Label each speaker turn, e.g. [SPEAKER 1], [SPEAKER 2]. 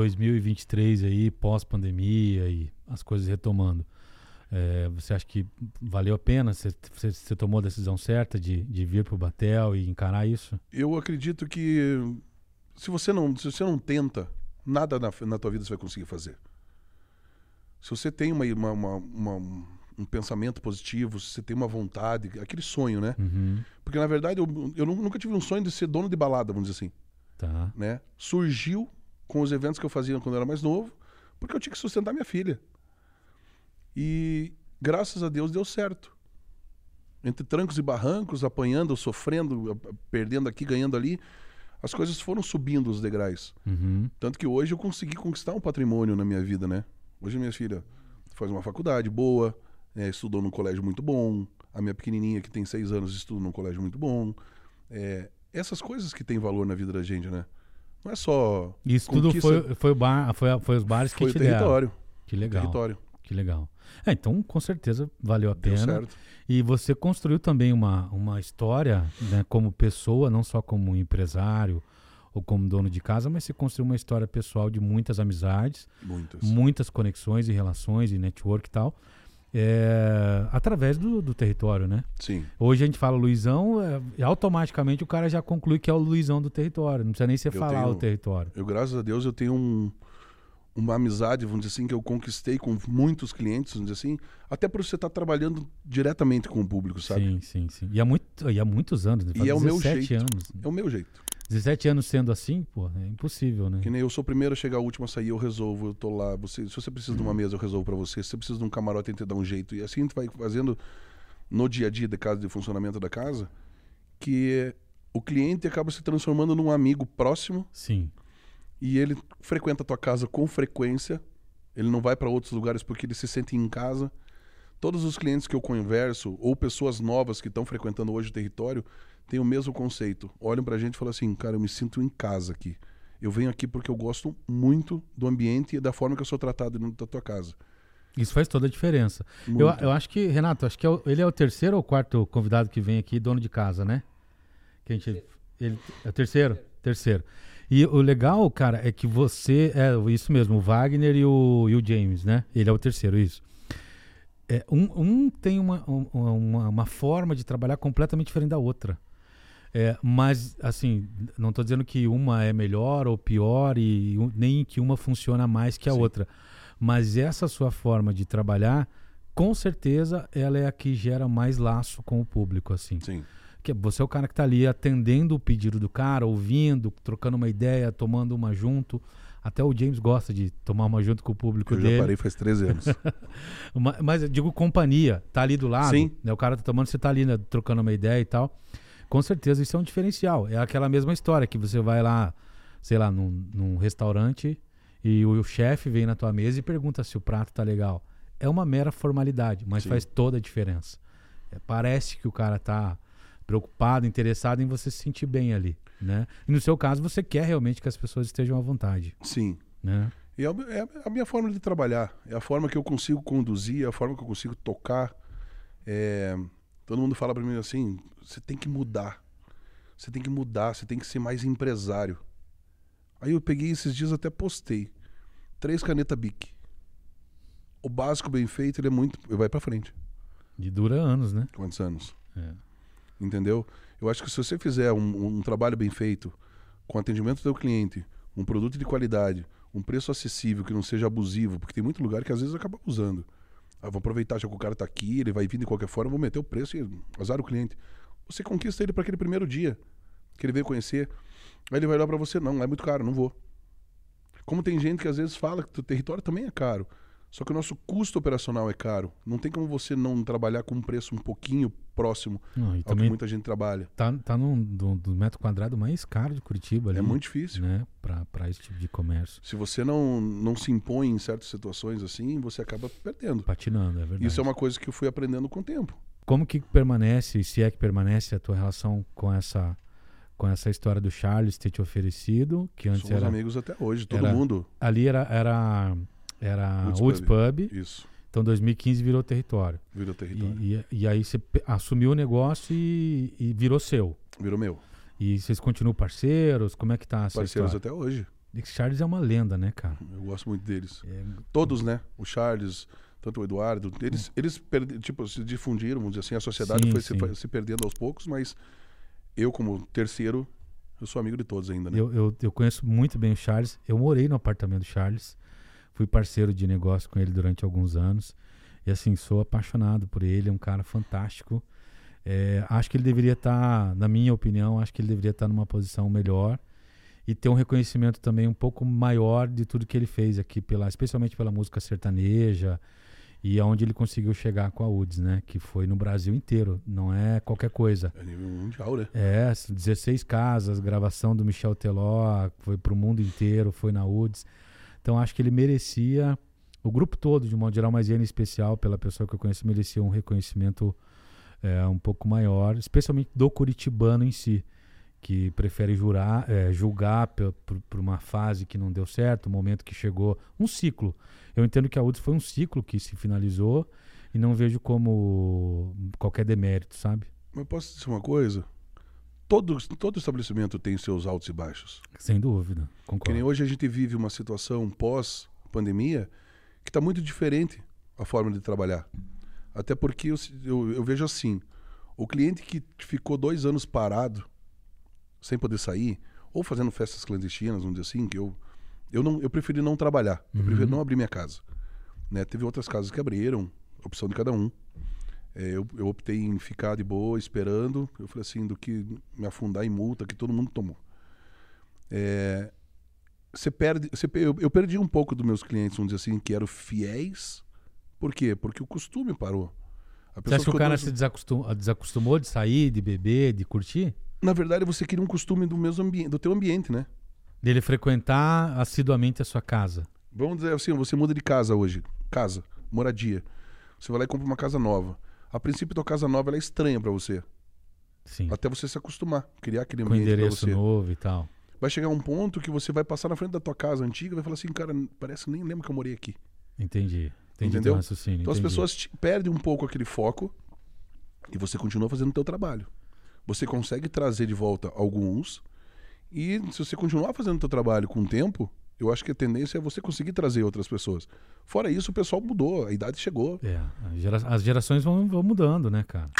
[SPEAKER 1] 2023 aí, pós-pandemia e as coisas retomando. É, você acha que valeu a pena? Você, você, você tomou a decisão certa de, de vir para o Batel e encarar isso?
[SPEAKER 2] Eu acredito que se você não, se você não tenta, nada na, na tua vida você vai conseguir fazer. Se você tem uma, uma, uma, uma um pensamento positivo, se você tem uma vontade, aquele sonho, né?
[SPEAKER 1] Uhum.
[SPEAKER 2] Porque na verdade eu, eu nunca tive um sonho de ser dono de balada, vamos dizer assim.
[SPEAKER 1] Tá.
[SPEAKER 2] Né? Surgiu com os eventos que eu fazia quando eu era mais novo, porque eu tinha que sustentar minha filha. E graças a Deus deu certo. Entre trancos e barrancos, apanhando, sofrendo, perdendo aqui, ganhando ali, as coisas foram subindo os degraus.
[SPEAKER 1] Uhum.
[SPEAKER 2] Tanto que hoje eu consegui conquistar um patrimônio na minha vida, né? Hoje minha filha faz uma faculdade boa, é, estudou num colégio muito bom. A minha pequenininha, que tem seis anos, estuda num colégio muito bom. É, essas coisas que têm valor na vida da gente, né? Não é só.
[SPEAKER 1] Isso tudo foi, foi, o bar, foi, foi os bares
[SPEAKER 2] foi
[SPEAKER 1] que te
[SPEAKER 2] o território.
[SPEAKER 1] deram. Que legal.
[SPEAKER 2] Território.
[SPEAKER 1] Que legal. É, então, com certeza, valeu a
[SPEAKER 2] Deu
[SPEAKER 1] pena.
[SPEAKER 2] certo.
[SPEAKER 1] E você construiu também uma, uma história, né, como pessoa, não só como empresário ou como dono de casa, mas você construiu uma história pessoal de muitas amizades,
[SPEAKER 2] Muitas.
[SPEAKER 1] muitas conexões e relações e network e tal, é, através do, do território, né?
[SPEAKER 2] Sim.
[SPEAKER 1] Hoje a gente fala Luizão, é, automaticamente o cara já conclui que é o Luizão do território, não precisa nem você falar
[SPEAKER 2] tenho-
[SPEAKER 1] o território.
[SPEAKER 2] Eu, graças a Deus, eu tenho um, uma amizade, vamos dizer assim, que eu conquistei com muitos clientes, vamos dizer assim, até por você estar trabalhando diretamente com o público, sabe?
[SPEAKER 1] Sim, sim, sim. E há, muito, e há muitos anos, né?
[SPEAKER 2] E é o meu
[SPEAKER 1] 17
[SPEAKER 2] jeito.
[SPEAKER 1] anos.
[SPEAKER 2] É o meu jeito.
[SPEAKER 1] 17 anos sendo assim, pô, é impossível, né?
[SPEAKER 2] Que nem eu sou o primeiro a chegar, o último a sair, eu resolvo, eu tô lá. Você, se você precisa de uma mesa, eu resolvo pra você. Se você precisa de um camarote, eu tento dar um jeito. E assim a gente vai fazendo no dia a dia da casa, de funcionamento da casa, que o cliente acaba se transformando num amigo próximo
[SPEAKER 1] Sim.
[SPEAKER 2] e ele frequenta a tua casa com frequência. Ele não vai para outros lugares porque ele se sente em casa. Todos os clientes que eu converso, ou pessoas novas que estão frequentando hoje o território, têm o mesmo conceito. Olham pra gente e falam assim: cara, eu me sinto em casa aqui. Eu venho aqui porque eu gosto muito do ambiente e da forma que eu sou tratado dentro da tua casa.
[SPEAKER 1] Isso faz toda a diferença. Eu, eu acho que, Renato, acho que é o- ele é o terceiro ou quarto convidado que vem aqui, dono de casa, né? Que a gente, ele, é o terceiro? Terceiro. E o legal, cara, é que você. É isso mesmo, o Wagner e o, e o James, né? Ele é o terceiro, isso. É, um, um tem uma, um- uma, uma forma de trabalhar completamente diferente da outra. É, mas, assim, não estou dizendo que uma é melhor ou pior, e nem que uma funciona mais que a
[SPEAKER 2] Sim.
[SPEAKER 1] outra. Mas essa sua forma de trabalhar, com certeza, ela é a que gera mais laço com o público, assim.
[SPEAKER 2] Sim.
[SPEAKER 1] Que você é o cara que está ali atendendo o pedido do cara, ouvindo, trocando uma ideia, tomando uma junto. Até o James gosta de tomar uma junto com o público
[SPEAKER 2] Eu
[SPEAKER 1] dele.
[SPEAKER 2] já parei faz 13 anos.
[SPEAKER 1] Ma- Mas eu digo companhia, tá ali do lado,
[SPEAKER 2] Sim.
[SPEAKER 1] né? O cara tá tomando, você tá ali, né, trocando uma ideia e tal. Com certeza isso é um diferencial. É aquela mesma história que você vai lá, sei lá, num, num restaurante e o, chefe vem na tua mesa e pergunta se o prato tá legal. É uma mera formalidade, mas
[SPEAKER 2] Sim.
[SPEAKER 1] faz toda a diferença. É, parece que o cara tá preocupado, interessado em você se sentir bem ali, né? E no seu caso, você quer realmente que as pessoas estejam à vontade,
[SPEAKER 2] Sim.
[SPEAKER 1] né?
[SPEAKER 2] E é o- é a minha forma de trabalhar. É a forma que eu consigo conduzir, é a forma que eu consigo tocar. É, Todo mundo fala pra mim assim: você tem que mudar. Você tem que mudar, você tem que ser mais empresário. Aí eu peguei esses dias até postei. Três caneta Bic. O básico bem feito, ele é muito. Vai pra frente.
[SPEAKER 1] E dura anos, né?
[SPEAKER 2] Quantos anos?
[SPEAKER 1] É.
[SPEAKER 2] Entendeu? Eu acho que se você fizer um, um trabalho bem feito, com atendimento do teu cliente, um produto de qualidade, um preço acessível, que não seja abusivo, porque tem muito lugar que às vezes acaba abusando. Ah, vou aproveitar já que o cara tá aqui, ele vai vir de qualquer forma, vou meter o preço e azar o cliente. Você conquista ele para aquele primeiro dia que ele veio conhecer. Aí ele vai olhar para você, não, é muito caro, não vou. Como tem gente que às vezes fala que o território também é caro. Só que o nosso custo operacional é caro. Não tem como você não trabalhar com um preço um pouquinho próximo
[SPEAKER 1] Não, e
[SPEAKER 2] ao que muita gente trabalha.
[SPEAKER 1] tá, tá num do, do metro quadrado mais caro de Curitiba ali.
[SPEAKER 2] É muito difícil.
[SPEAKER 1] né? Pra esse tipo de comércio.
[SPEAKER 2] Se você não, não se impõe em certas situações assim, você acaba perdendo.
[SPEAKER 1] Patinando, é verdade.
[SPEAKER 2] Isso é uma coisa que eu fui aprendendo com o tempo.
[SPEAKER 1] Como que permanece, se é que permanece, a tua relação com essa, com essa história do Charles ter te oferecido, que antes
[SPEAKER 2] Somos
[SPEAKER 1] era.
[SPEAKER 2] amigos até hoje, todo
[SPEAKER 1] era-
[SPEAKER 2] mundo.
[SPEAKER 1] Ali era. Era, era
[SPEAKER 2] Woods
[SPEAKER 1] Woods
[SPEAKER 2] Pub.
[SPEAKER 1] Pub.
[SPEAKER 2] Isso,
[SPEAKER 1] Então 2015 virou território.
[SPEAKER 2] virou território.
[SPEAKER 1] E, e, e aí você assumiu o negócio e, e virou seu.
[SPEAKER 2] Virou meu.
[SPEAKER 1] E vocês continuam parceiros? Como é que tá essa
[SPEAKER 2] Parceiros
[SPEAKER 1] história?
[SPEAKER 2] até hoje.
[SPEAKER 1] Nick Charles é uma lenda, né, cara?
[SPEAKER 2] Eu gosto muito deles.
[SPEAKER 1] É,
[SPEAKER 2] Todos, né? O Charles, tanto o Eduardo, eles, eles perde- tipo, se difundiram, vamos dizer assim, a sociedade
[SPEAKER 1] Sim,
[SPEAKER 2] foi se,
[SPEAKER 1] sim.
[SPEAKER 2] se perdendo aos poucos, mas eu, como terceiro, eu sou amigo de todos ainda, né?
[SPEAKER 1] eu, eu, eu conheço muito bem o Charles. Eu morei no apartamento do Charles. Fui parceiro de negócio com ele durante alguns anos. E assim, sou apaixonado por ele. É um cara fantástico. É, acho que ele deveria estar, na minha opinião, acho que ele deveria estar numa posição melhor e ter um reconhecimento também um pouco maior de tudo que ele fez aqui, pela, especialmente pela música sertaneja e aonde ele conseguiu chegar com a UDS, né? Que foi no Brasil inteiro, não é qualquer coisa.
[SPEAKER 2] É nível mundial, né?
[SPEAKER 1] É, 16 casas, gravação do Michel Teló, foi pro mundo inteiro, foi na UDS. Então acho que ele merecia, o grupo todo, de modo geral, mas ele em especial, pela pessoa que eu conheço, merecia um reconhecimento é, um pouco maior, especialmente do curitibano em si, que prefere jurar, é, julgar por, por uma fase que não deu certo, um momento que chegou, um ciclo. Eu entendo que a UDS foi um ciclo que se finalizou e não vejo como qualquer demérito, sabe?
[SPEAKER 2] Mas posso dizer uma coisa? Todo, todo estabelecimento tem seus altos e baixos.
[SPEAKER 1] Sem dúvida,
[SPEAKER 2] Que nem
[SPEAKER 1] concordo.
[SPEAKER 2] hoje a gente vive uma situação pós-pandemia que está muito diferente a forma de trabalhar. Até porque eu, eu, eu vejo assim: o cliente que ficou dois anos parado, sem poder sair, ou fazendo festas clandestinas, vamos dizer assim, que eu, eu, não, eu preferi não trabalhar, eu preferi
[SPEAKER 1] Uhum.
[SPEAKER 2] não abrir minha casa. Né? Teve outras casas que abriram, opção de cada um. É, eu, eu optei em ficar de boa, esperando. Eu falei assim, do que me afundar em multa que todo mundo tomou. É, você perde, você, eu, eu perdi um pouco dos meus clientes, vamos dizer assim, que eram fiéis. Por quê? Porque o costume parou. A
[SPEAKER 1] Você acha que o cara se desacostum- desacostumou de sair, de beber, de curtir?
[SPEAKER 2] Na verdade, você cria um costume do mesmo ambiente, do teu ambiente, né?
[SPEAKER 1] Dele frequentar assiduamente a sua casa.
[SPEAKER 2] Vamos dizer assim, você muda de casa hoje, casa, moradia. Você vai lá e compra uma casa nova. A princípio, tua casa nova é estranha pra você,
[SPEAKER 1] Sim.
[SPEAKER 2] até você se acostumar, criar aquele
[SPEAKER 1] Com
[SPEAKER 2] ambiente pra
[SPEAKER 1] endereço
[SPEAKER 2] você.
[SPEAKER 1] novo e tal.
[SPEAKER 2] Vai chegar um ponto que você vai passar na frente da tua casa antiga e vai falar assim, cara, parece que nem lembro que eu morei aqui.
[SPEAKER 1] Entendi. Entendi
[SPEAKER 2] Entendeu? Então as
[SPEAKER 1] entendi.
[SPEAKER 2] pessoas te- perdem um pouco aquele foco e você continua fazendo o teu trabalho. Você consegue trazer de volta alguns e se você continuar fazendo o teu trabalho com o tempo, eu acho que a tendência é você conseguir trazer outras pessoas. Fora isso, o pessoal mudou, a idade chegou.
[SPEAKER 1] É, as gerações vão, vão mudando, né, cara?